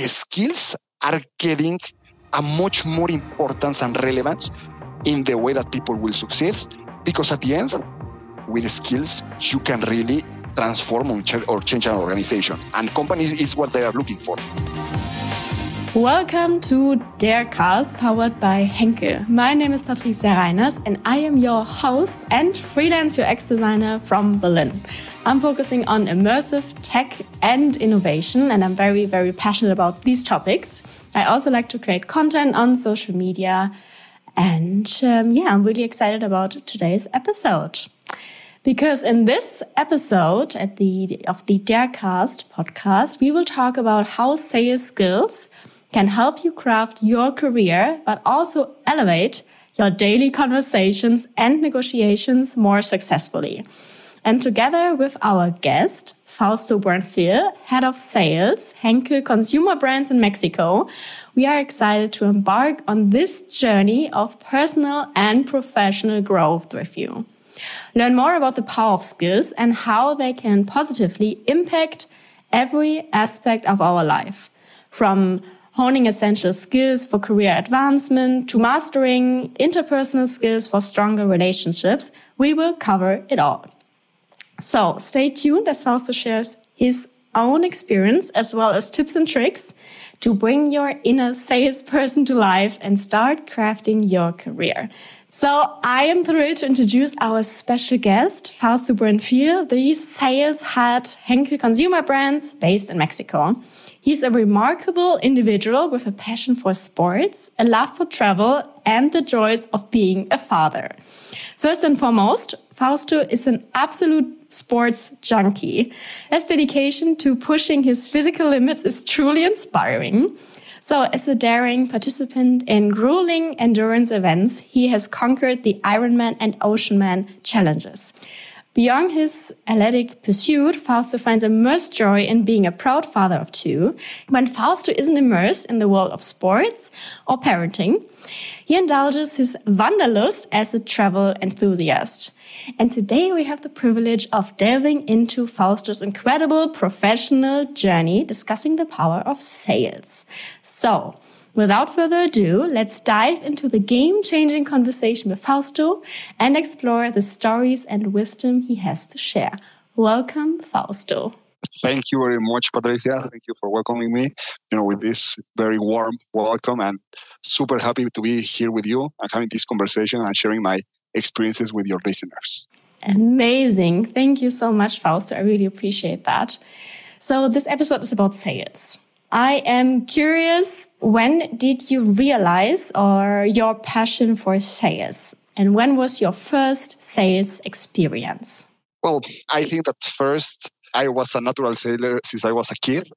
the skills are getting a much more importance and relevance in the way that people will succeed. Because at the end, with skills, you can really transform or change an organization. And companies is what they are looking for. Welcome to Darecast, powered by Henkel. My name is Patricia Reiners, and I am your host and freelance UX designer from Berlin. I'm focusing on immersive tech and innovation, and I'm very, very passionate about these topics. I also like to create content on social media, and um, yeah, I'm really excited about today's episode. Because in this episode at the of the Darecast podcast, we will talk about how sales skills can help you craft your career, but also elevate your daily conversations and negotiations more successfully. And together with our guest, Fausto Buenfil, Head of Sales, Henkel Consumer Brands in Mexico, we are excited to embark on this journey of personal and professional growth with you. Learn more about the power of skills and how they can positively impact every aspect of our life, from honing essential skills for career advancement to mastering interpersonal skills for stronger relationships, we will cover it all. So stay tuned as Fausto shares his own experience as well as tips and tricks to bring your inner salesperson to life and start crafting your career. So I am thrilled to introduce our special guest, Fausto Buenfil, the sales head Henkel Consumer Brands based in Mexico. He's a remarkable individual with a passion for sports, a love for travel, and the joys of being a father. First and foremost, Fausto is an absolute sports junkie. His dedication to pushing his physical limits is truly inspiring. So, as a daring participant in grueling endurance events, he has conquered the Ironman and Oceanman challenges. Beyond his athletic pursuit, Fausto finds immense joy in being a proud father of two. When Fausto isn't immersed in the world of sports or parenting, he indulges his wanderlust as a travel enthusiast. And today we have the privilege of delving into Fausto's incredible professional journey, discussing the power of sales. So, Without further ado, let's dive into the game changing conversation with Fausto and explore the stories and wisdom he has to share. Welcome, Fausto. Thank you very much, Patricia. Thank you for welcoming me, you know, with this very warm welcome and super happy to be here with you and having this conversation and sharing my experiences with your listeners. Amazing. Thank you so much, Fausto. I really appreciate that. So this episode is about sales. I am curious, when did you realize or your passion for sales? And when was your first sales experience? Well, I think that first I was a natural sailor since I was a kid.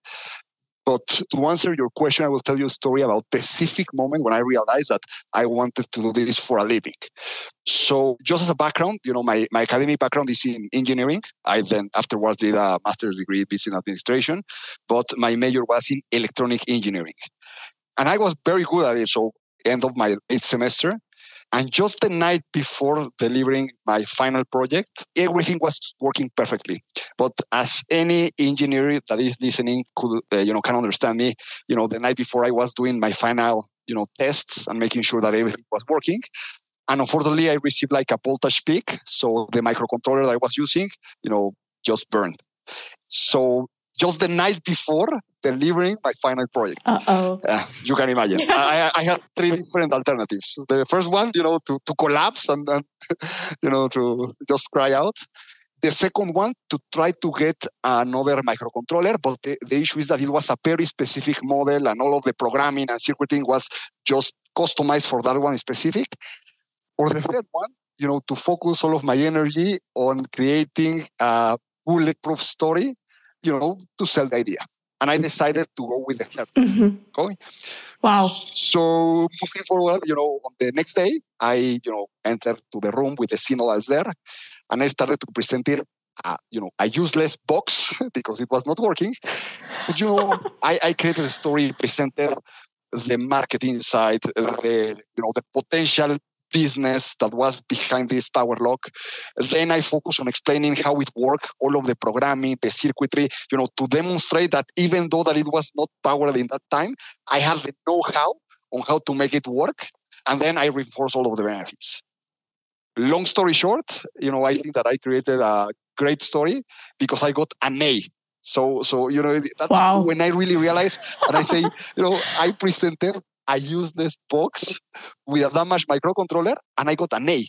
But to answer your question, I will tell you a story about a specific moment when I realized that I wanted to do this for a living. So just as a background, you know, my, my academic background is in engineering. I then afterwards did a master's degree in business administration, but my major was in electronic engineering. And I was very good at it. So end of my eighth semester, and just the night before delivering my final project, everything was working perfectly. But as any engineer that is listening could, uh, you know, can understand me, you know, the night before I was doing my final, you know, tests and making sure that everything was working. And unfortunately, I received like a voltage peak. So the microcontroller that I was using, you know, just burned. So just the night before delivering my final project. Uh-oh. Uh, you can imagine. I, I, had three different alternatives. The first one, you know, to, to collapse and then, you know, to just cry out. The second one, to try to get another microcontroller, but the, the issue is that it was a very specific model and all of the programming and circuiting was just customized for that one specific. Or the third one, you know, to focus all of my energy on creating a bulletproof story you know, to sell the idea. And I decided to go with the third. Mm-hmm. Okay. Wow. So moving forward, you know, on the next day, I, you know, entered to the room with the signal as there, and I started to present it, uh, you know, a useless box because it was not working. But you know, I, I created a story, presented the marketing side, the you know, the potential business that was behind this power lock. Then I focus on explaining how it worked, all of the programming, the circuitry, you know, to demonstrate that even though that it was not powered in that time, I have the know-how on how to make it work. And then I reinforce all of the benefits. Long story short, you know, I think that I created a great story because I got an A so, so you know, that's wow. when I really realized, and I say, you know, I presented a this box with a damaged microcontroller, and I got an A.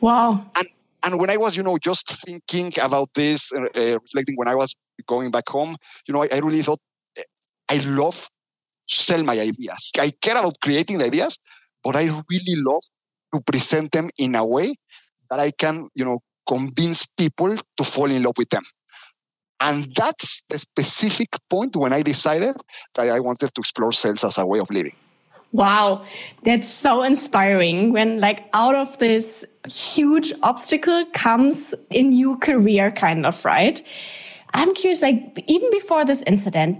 Wow. And and when I was, you know, just thinking about this, uh, uh, reflecting when I was going back home, you know, I, I really thought eh, I love sell my ideas. I care about creating the ideas, but I really love to present them in a way that I can, you know, convince people to fall in love with them. And that's the specific point when I decided that I wanted to explore sales as a way of living. Wow, that's so inspiring when like out of this huge obstacle comes a new career kind of, right? I'm curious like even before this incident,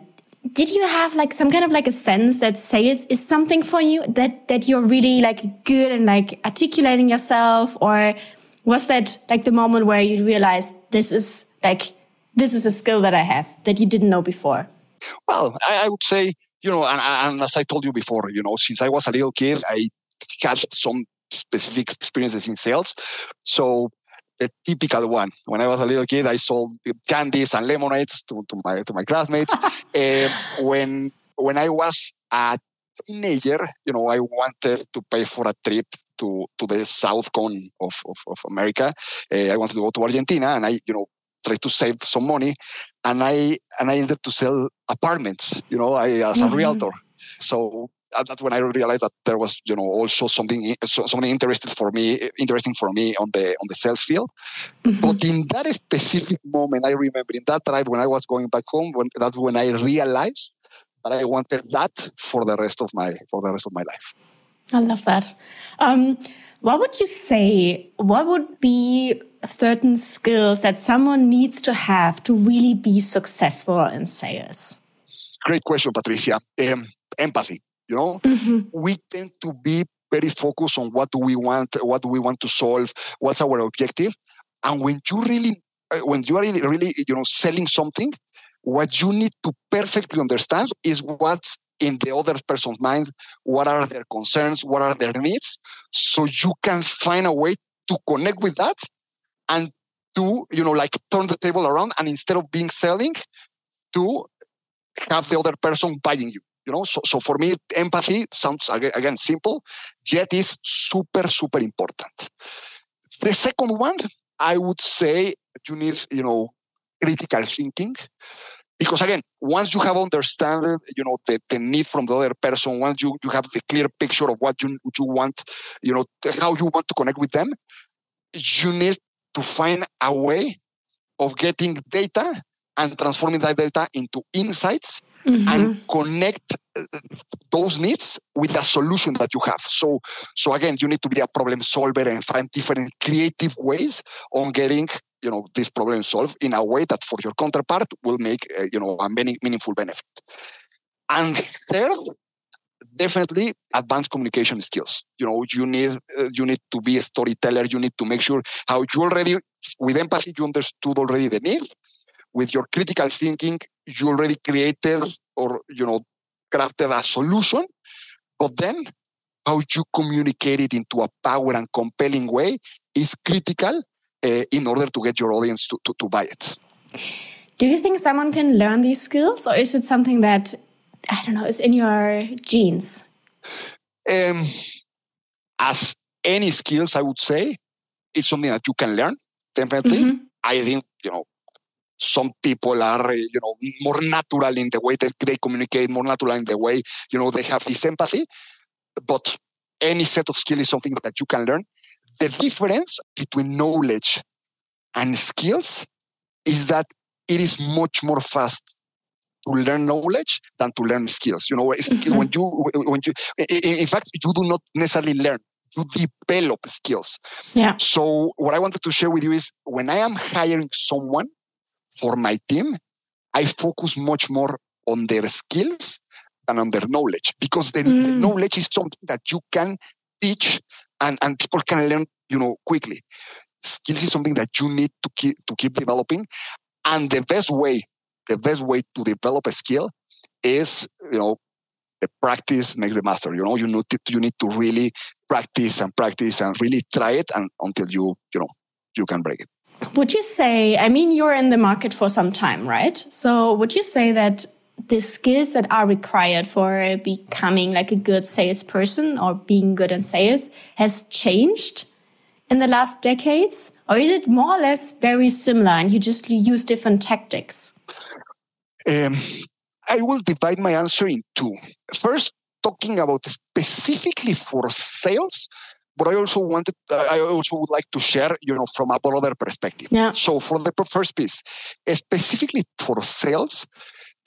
did you have like some kind of like a sense that sales is something for you that that you're really like good and like articulating yourself or was that like the moment where you realized this is like this is a skill that I have that you didn't know before? Well, I, I would say, you know, and, and, as I told you before, you know, since I was a little kid, I had some specific experiences in sales. So the typical one. When I was a little kid, I sold candies and lemonades to, to my to my classmates. um, when when I was a teenager, you know, I wanted to pay for a trip to to the south cone of of, of America. Uh, I wanted to go to Argentina, and I, you know, try to save some money, and I and I ended to sell apartments. You know, I as a mm-hmm. realtor. So that's when I realized that there was, you know, also something something interesting for me, interesting for me on the on the sales field. Mm-hmm. But in that specific moment, I remember in that drive when I was going back home, when that's when I realized that I wanted that for the rest of my for the rest of my life. I love that. Um, what would you say? What would be certain skills that someone needs to have to really be successful in sales? Great question, Patricia. Um, empathy. You know, mm-hmm. we tend to be very focused on what do we want, what do we want to solve, what's our objective, and when you really, uh, when you are really, you know, selling something, what you need to perfectly understand is what's in the other person's mind, what are their concerns, what are their needs, so you can find a way to connect with that and to, you know, like turn the table around and instead of being selling, to have the other person buying you. You know, so, so for me, empathy sounds again simple, yet is super, super important. The second one, I would say you need, you know, critical thinking because again once you have understood you know the, the need from the other person once you, you have the clear picture of what you, you want you know how you want to connect with them you need to find a way of getting data and transforming that data into insights mm-hmm. and connect uh, those needs with the solution that you have. So, so again, you need to be a problem solver and find different creative ways on getting you know this problem solved in a way that for your counterpart will make uh, you know a many meaningful benefit. And third, definitely advanced communication skills. You know, you need uh, you need to be a storyteller. You need to make sure how you already with empathy you understood already the need. With your critical thinking, you already created or you know crafted a solution. But then how you communicate it into a power and compelling way is critical uh, in order to get your audience to, to, to buy it. Do you think someone can learn these skills, or is it something that I don't know is in your genes? Um, as any skills, I would say it's something that you can learn. Definitely, mm -hmm. I think you know some people are you know more natural in the way that they communicate, more natural in the way you know they have this empathy. But any set of skill is something that you can learn. The difference between knowledge and skills is that it is much more fast to learn knowledge than to learn skills. You know, mm-hmm. when you when you in fact you do not necessarily learn, you develop skills. Yeah. So what I wanted to share with you is when I am hiring someone for my team, I focus much more on their skills than on their knowledge because the, mm. the knowledge is something that you can pitch and, and people can learn, you know, quickly. Skills is something that you need to keep, to keep developing. And the best way, the best way to develop a skill is, you know, the practice makes the master. You know, you need to, you need to really practice and practice and really try it and until you, you know, you can break it. Would you say, I mean, you're in the market for some time, right? So would you say that the skills that are required for becoming like a good salesperson or being good in sales has changed in the last decades? Or is it more or less very similar and you just use different tactics? Um, I will divide my answer in two. First, talking about specifically for sales, but I also wanted, I also would like to share, you know, from a broader perspective. Yeah. So for the first piece, specifically for sales,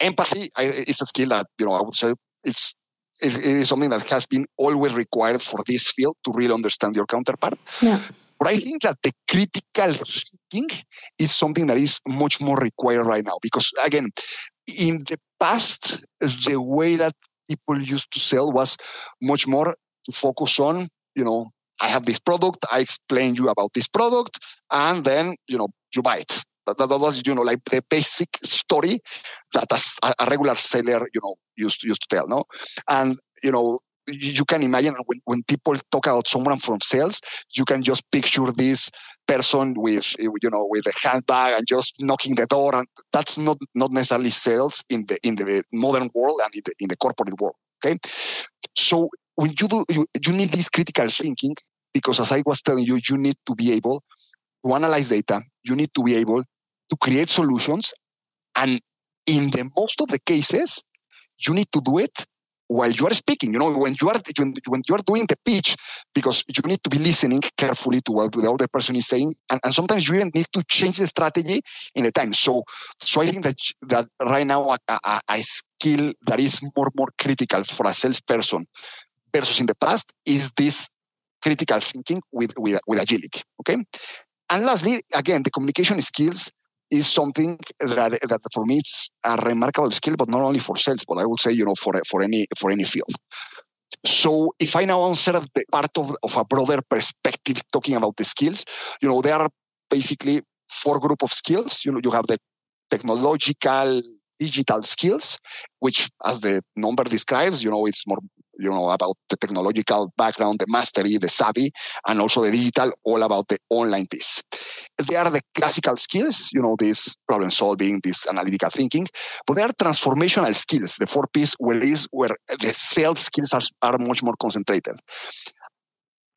empathy I, it's a skill that you know i would say it's it is something that has been always required for this field to really understand your counterpart yeah. but i think that the critical thinking is something that is much more required right now because again in the past the way that people used to sell was much more to focus on you know i have this product i explain you about this product and then you know you buy it that, that was, you know, like the basic story that a, a regular seller, you know, used used to tell, no? And, you know, you can imagine when, when people talk about someone from sales, you can just picture this person with, you know, with a handbag and just knocking the door. And that's not, not necessarily sales in the, in the modern world and in the, in the corporate world. Okay. So when you do, you, you need this critical thinking because as I was telling you, you need to be able to analyze data. You need to be able to create solutions. And in the most of the cases, you need to do it while you are speaking. You know, when you are when you are doing the pitch, because you need to be listening carefully to what the other person is saying, and, and sometimes you even need to change the strategy in the time. So, so I think that that right now a, a, a skill that is more more critical for a salesperson versus in the past is this critical thinking with with, with agility. Okay, and lastly, again, the communication skills is something that that for me it's a remarkable skill, but not only for sales, but I would say you know for for any for any field. So if I now answer the part of, of a broader perspective, talking about the skills, you know, there are basically four group of skills. You know, you have the technological digital skills, which as the number describes, you know, it's more you know, about the technological background, the mastery, the savvy, and also the digital, all about the online piece. They are the classical skills, you know, this problem solving, this analytical thinking, but they are transformational skills, the four piece where is where the sales skills are, are much more concentrated.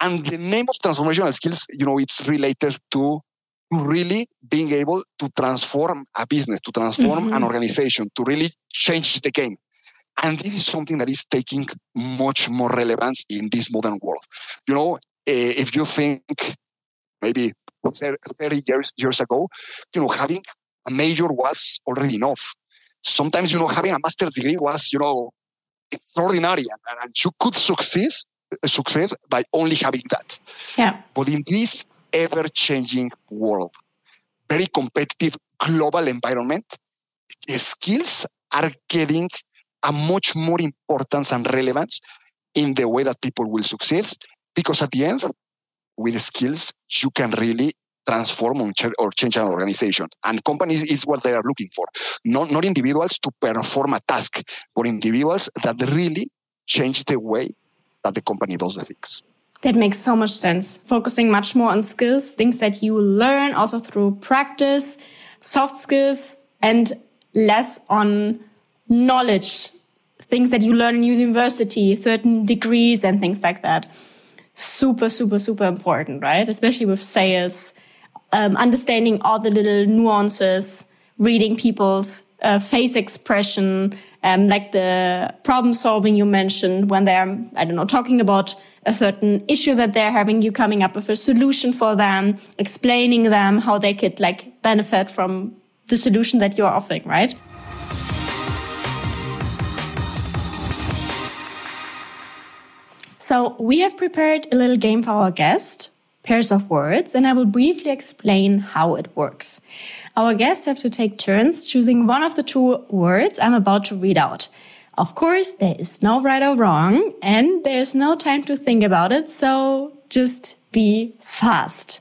And the name of transformational skills, you know, it's related to really being able to transform a business, to transform mm-hmm. an organization, to really change the game. And this is something that is taking much more relevance in this modern world. You know, eh, if you think maybe 30 years, years ago, you know, having a major was already enough. Sometimes, you know, having a master's degree was, you know, extraordinary and, and you could succeed, succeed by only having that. Yeah. But in this ever changing world, very competitive global environment, skills are getting a much more importance and relevance in the way that people will succeed. Because at the end, with skills, you can really transform or change an organization. And companies is what they are looking for. Not, not individuals to perform a task, but individuals that really change the way that the company does the things. That makes so much sense. Focusing much more on skills, things that you learn also through practice, soft skills, and less on knowledge, things that you learn in university, certain degrees and things like that. Super, super, super important, right? Especially with sales, um, understanding all the little nuances, reading people's uh, face expression, um, like the problem solving you mentioned when they're, I don't know, talking about a certain issue that they're having, you coming up with a solution for them, explaining them how they could like benefit from the solution that you're offering, right? So we have prepared a little game for our guest, pairs of words, and I will briefly explain how it works. Our guests have to take turns choosing one of the two words I'm about to read out. Of course, there is no right or wrong and there's no time to think about it. So just be fast.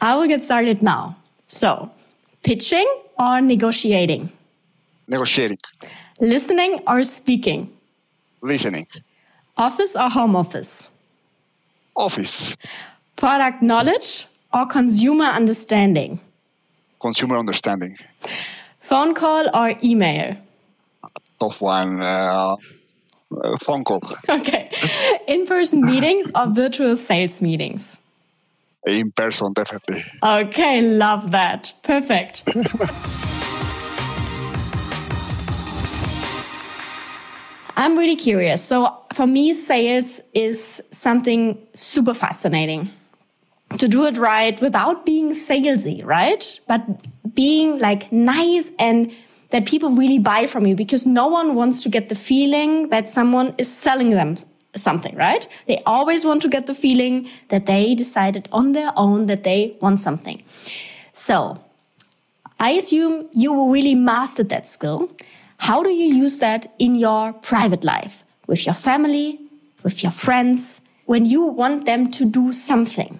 I will get started now. So pitching or negotiating? Negotiating. Listening or speaking? Listening. Office or home office? Office. Product knowledge or consumer understanding? Consumer understanding. Phone call or email? Tough one. Uh, uh, phone call. Okay. In person meetings or virtual sales meetings? In person, definitely. Okay, love that. Perfect. I'm really curious. So, for me, sales is something super fascinating. To do it right without being salesy, right? But being like nice and that people really buy from you because no one wants to get the feeling that someone is selling them something, right? They always want to get the feeling that they decided on their own that they want something. So I assume you really mastered that skill. How do you use that in your private life with your family, with your friends, when you want them to do something?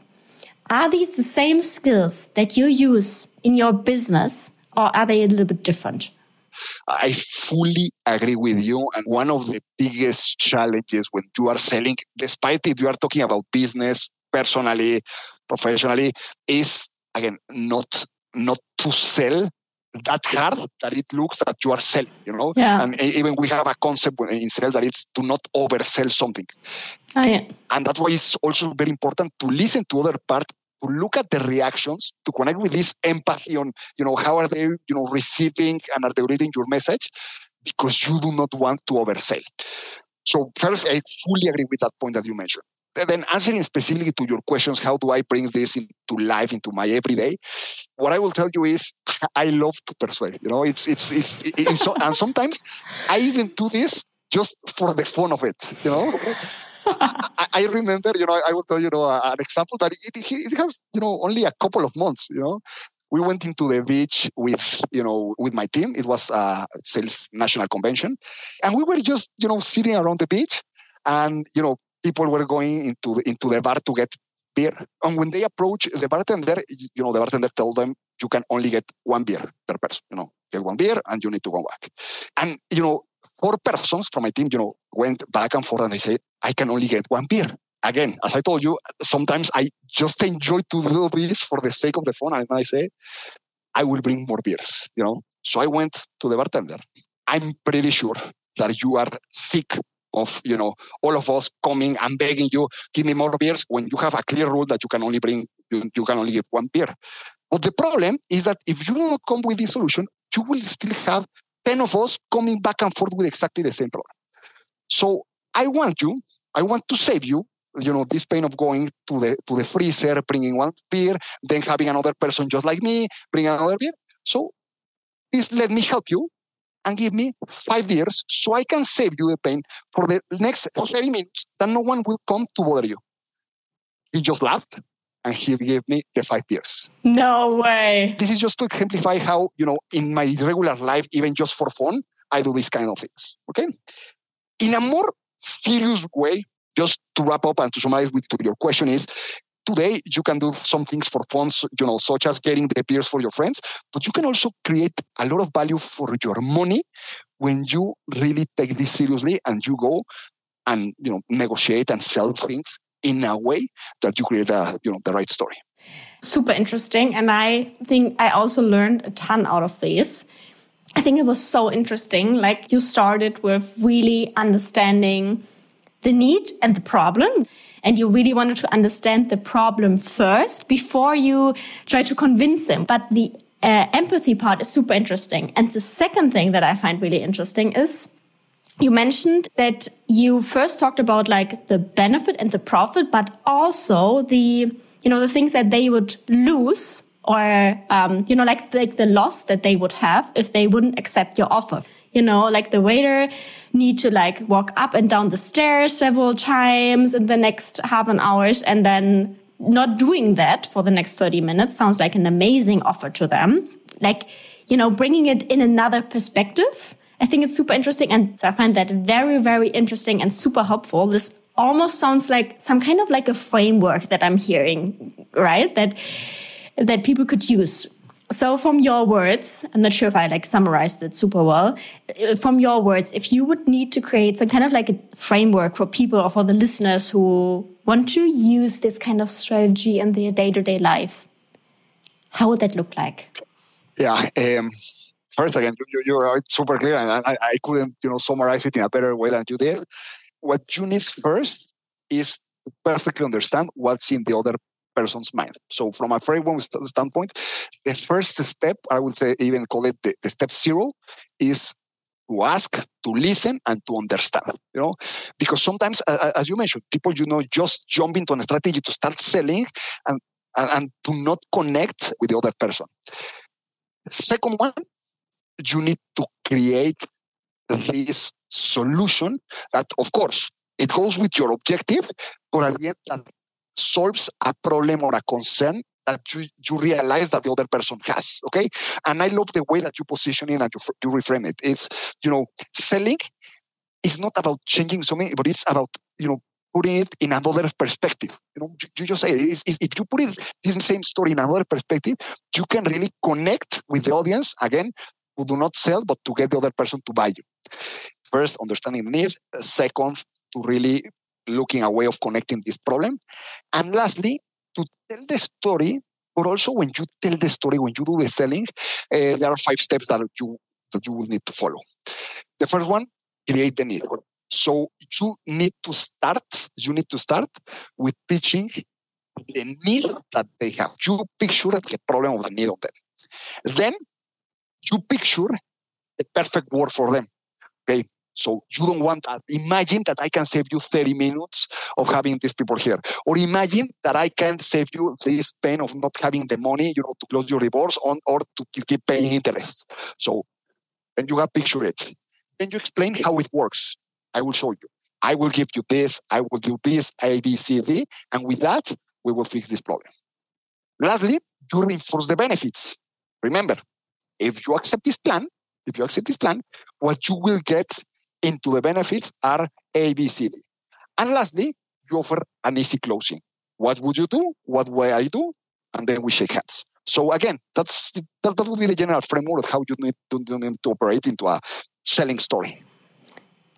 Are these the same skills that you use in your business or are they a little bit different? I fully agree with you. And one of the biggest challenges when you are selling, despite if you are talking about business, personally, professionally, is again not not to sell that hard that it looks that you are selling, you know? Yeah. And even we have a concept in sales that it's to not oversell something. Oh, yeah. And that's why it's also very important to listen to other part to look at the reactions, to connect with this empathy on, you know, how are they, you know, receiving and are they reading your message? Because you do not want to oversell. So first, I fully agree with that point that you mentioned. Then answering specifically to your questions, how do I bring this into life, into my everyday? What I will tell you is I love to persuade. You know, it's it's it's, it's so, and sometimes I even do this just for the fun of it. You know, I, I, remember, you know, I will tell you know an example that it, it has, you know, only a couple of months. You know, we went into the beach with, you know, with my team. It was a sales national convention, and we were just, you know, sitting around the beach, and you know, people were going into the, into the bar to get beer. And when they approach the bartender, you know, the bartender told them you can only get one beer per person. You know, get one beer and you need to go back. And you know, four persons from my team, you know, went back and forth and they said, I can only get one beer. Again, as I told you, sometimes I just enjoy to do this for the sake of the fun. And I say, I will bring more beers, you know. So I went to the bartender. I'm pretty sure that you are sick of, you know, all of us coming and begging you, give me more beers when you have a clear rule that you can only bring, you, you can only give one beer. But the problem is that if you do not come with this solution, you will still have 10 of us coming back and forth with exactly the same problem. So I want you, I want to save you, you know, this pain of going to the to the freezer, bringing one beer, then having another person just like me bring another beer. So please let me help you and give me five beers so I can save you the pain for the next 30 minutes that no one will come to bother you. He just laughed and he gave me the five beers. No way. This is just to exemplify how, you know, in my regular life, even just for fun, I do these kind of things. Okay. In a more serious way, just to wrap up and to summarize with to your question is today you can do some things for fun, you know, such as getting the beers for your friends, but you can also create a lot of value for your money when you really take this seriously and you go and you know negotiate and sell things in a way that you create a, you know the right story. Super interesting, and I think I also learned a ton out of this. I think it was so interesting. Like you started with really understanding the need and the problem. And you really wanted to understand the problem first before you try to convince him. But the uh, empathy part is super interesting. And the second thing that I find really interesting is you mentioned that you first talked about like the benefit and the profit, but also the, you know, the things that they would lose or, um, you know, like, like the loss that they would have if they wouldn't accept your offer. You know, like the waiter need to like walk up and down the stairs several times in the next half an hours and then not doing that for the next 30 minutes sounds like an amazing offer to them. Like, you know, bringing it in another perspective I think it's super interesting. And so I find that very, very interesting and super helpful. This almost sounds like some kind of like a framework that I'm hearing, right? That, that people could use. So from your words, I'm not sure if I like summarized it super well. Uh, from your words, if you would need to create some kind of like a framework for people or for the listeners who want to use this kind of strategy in their day to day life, how would that look like? Yeah. Um, first, again, you, you are super clear, and I, I couldn't, you know, summarize it in a better way than you did. What you need first is to perfectly understand what's in the other person's mind. So, from a framework standpoint, the first step, I would say, even call it the, the step zero, is to ask, to listen, and to understand. You know, because sometimes, uh, as you mentioned, people, you know, just jump into a strategy to start selling, and and, and to not connect with the other person. Second one, you need to create this solution that, of course, it goes with your objective, but at the end, solves a problem or a concern that you, you realize that the other person has. Okay. And I love the way that you position it and you, you reframe it. It's, you know, selling is not about changing something, but it's about, you know, putting it in another perspective. You know, you, just say it's, it's, if you put it this same story in another perspective, you can really connect with the audience again who do not sell, but to get the other person to buy you. First, understanding the need. Second, to really looking a way of connecting this problem. And lastly, to tell the story, but also when you tell the story, when you do the selling, uh, there are five steps that you that you will need to follow. The first one, create the need. So you need to start, you need to start with pitching the need that they have. You picture the problem of the need of them. Then you picture the perfect word for them. Okay. So you don't want that. Imagine that I can save you 30 minutes of having these people here. Or imagine that I can save you this pain of not having the money, you know, to close your divorce on or to keep paying interest. So and you have picture it. Then you explain how it works. I will show you. I will give you this. I will do this, A, B, C, D. And with that, we will fix this problem. Lastly, you reinforce the benefits. Remember, if you accept this plan, if you accept this plan, what you will get into the benefits are A, B, C, D. And lastly, you offer an easy closing. What would you do? What will I do? And then we shake hands. So again, that's that, that would be the general framework of how you need to, you need to operate into a selling story.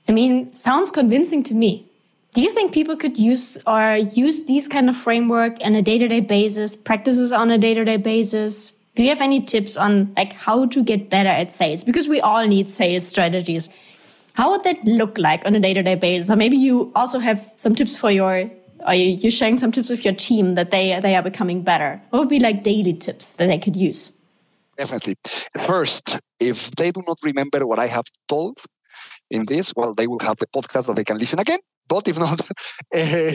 I mean, sounds convincing to me. Do you think people could use or use these kind of framework on a day-to-day basis, practices on a day-to-day basis? Do you have any tips on like how to get better at sales? Because we all need sales strategies. How would that look like on a day-to-day basis? Or maybe you also have some tips for your are you sharing some tips with your team that they they are becoming better? What would be like daily tips that they could use? Definitely. First, if they do not remember what I have told, in this, well, they will have the podcast that they can listen again. But if not, uh,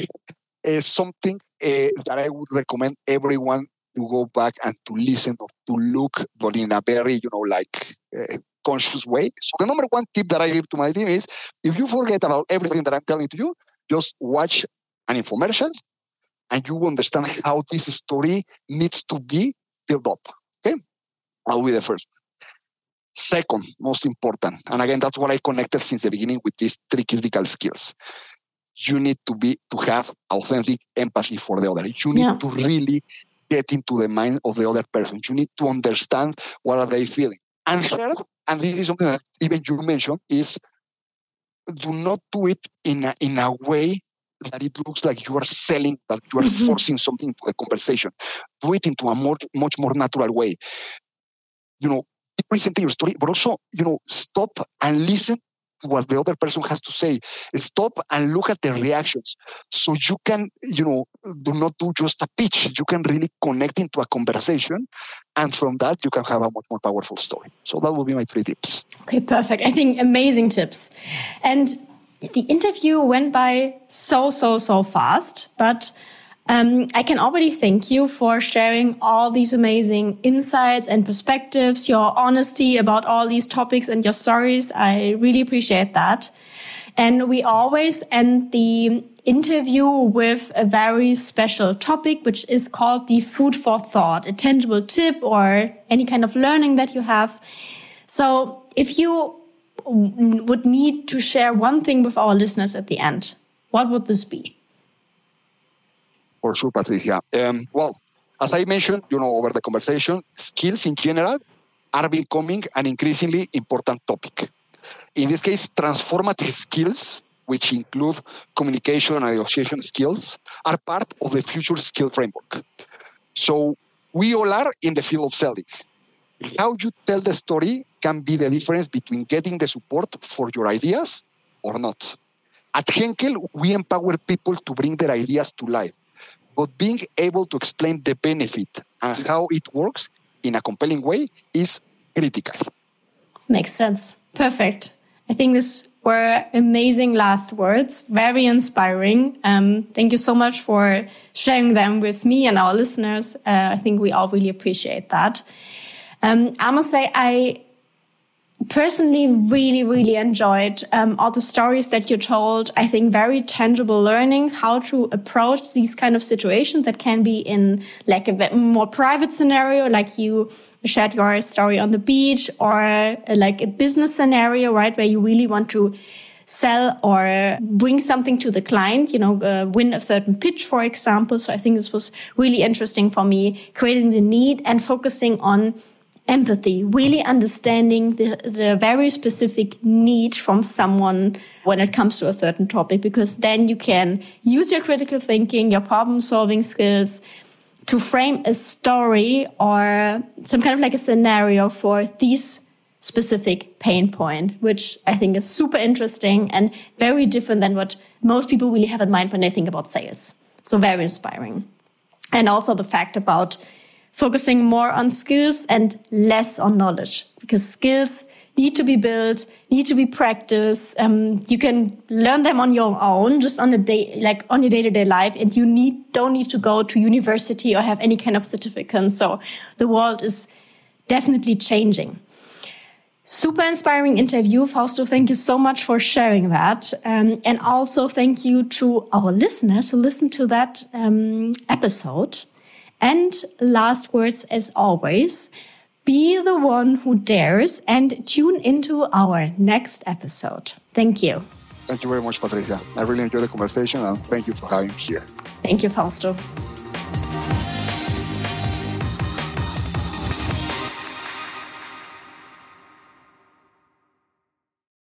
uh, something uh, that I would recommend everyone to go back and to listen or to look, but in a very, you know, like conscious way. So the number one tip that I give to my team is if you forget about everything that I'm telling to you, just watch an infomercial and you understand how this story needs to be built up. Okay. I'll be the first. Second, most important, and again, that's what I connected since the beginning with these three critical skills. You need to be to have authentic empathy for the other. You need yeah. to really get into the mind of the other person. You need to understand what are they feeling. And third, and this is something that even you mentioned, is do not do it in a, in a way that it looks like you are selling, that you are mm-hmm. forcing something into the conversation. Do it into a more, much more natural way. You know, presenting your story, but also, you know, stop and listen what the other person has to say. Stop and look at the reactions. So you can, you know, do not do just a pitch. You can really connect into a conversation. And from that, you can have a much more powerful story. So that will be my three tips. Okay, perfect. I think amazing tips. And the interview went by so, so, so fast, but um, I can already thank you for sharing all these amazing insights and perspectives, your honesty about all these topics and your stories. I really appreciate that. And we always end the interview with a very special topic, which is called the food for thought, a tangible tip or any kind of learning that you have. So if you would need to share one thing with our listeners at the end, what would this be? For sure, Patricia. Um, well, as I mentioned, you know, over the conversation, skills in general are becoming an increasingly important topic. In this case, transformative skills, which include communication and negotiation skills, are part of the future skill framework. So we all are in the field of selling. How you tell the story can be the difference between getting the support for your ideas or not. At Henkel, we empower people to bring their ideas to life, but being able to explain the benefit and how it works in a compelling way is critical. Makes sense. Perfect. I think this were amazing last words, very inspiring. Um, thank you so much for sharing them with me and our listeners. Uh, I think we all really appreciate that. Um, I must say, I personally really, really enjoyed um, all the stories that you told. I think very tangible learning how to approach these kind of situations that can be in like a more private scenario, like you shared your story on the beach or uh, like a business scenario, right? Where you really want to sell or bring something to the client, you know, uh, win a certain pitch, for example. So I think this was really interesting for me, creating the need and focusing on empathy, really understanding the, the very specific need from someone when it comes to a certain topic, because then you can use your critical thinking, your problem solving skills to frame a story or some kind of like a scenario for these specific pain point, which I think is super interesting and very different than what most people really have in mind when they think about sales. So very inspiring. And also the fact about focusing more on skills and less on knowledge because skills need to be built, need to be practiced. Um, you can learn them on your own, just on a day, like on your day to day life. And you need, don't need to go to university or have any kind of certificate. So the world is definitely changing. Super inspiring interview, Fausto. Thank you so much for sharing that. Um, and also thank you to our listeners who listened to that um, episode. And last words, as always, be the one who dares and tune into our next episode. Thank you. Thank you very much, Patricia. I really enjoyed the conversation and thank you for having me here. Thank you, Fausto.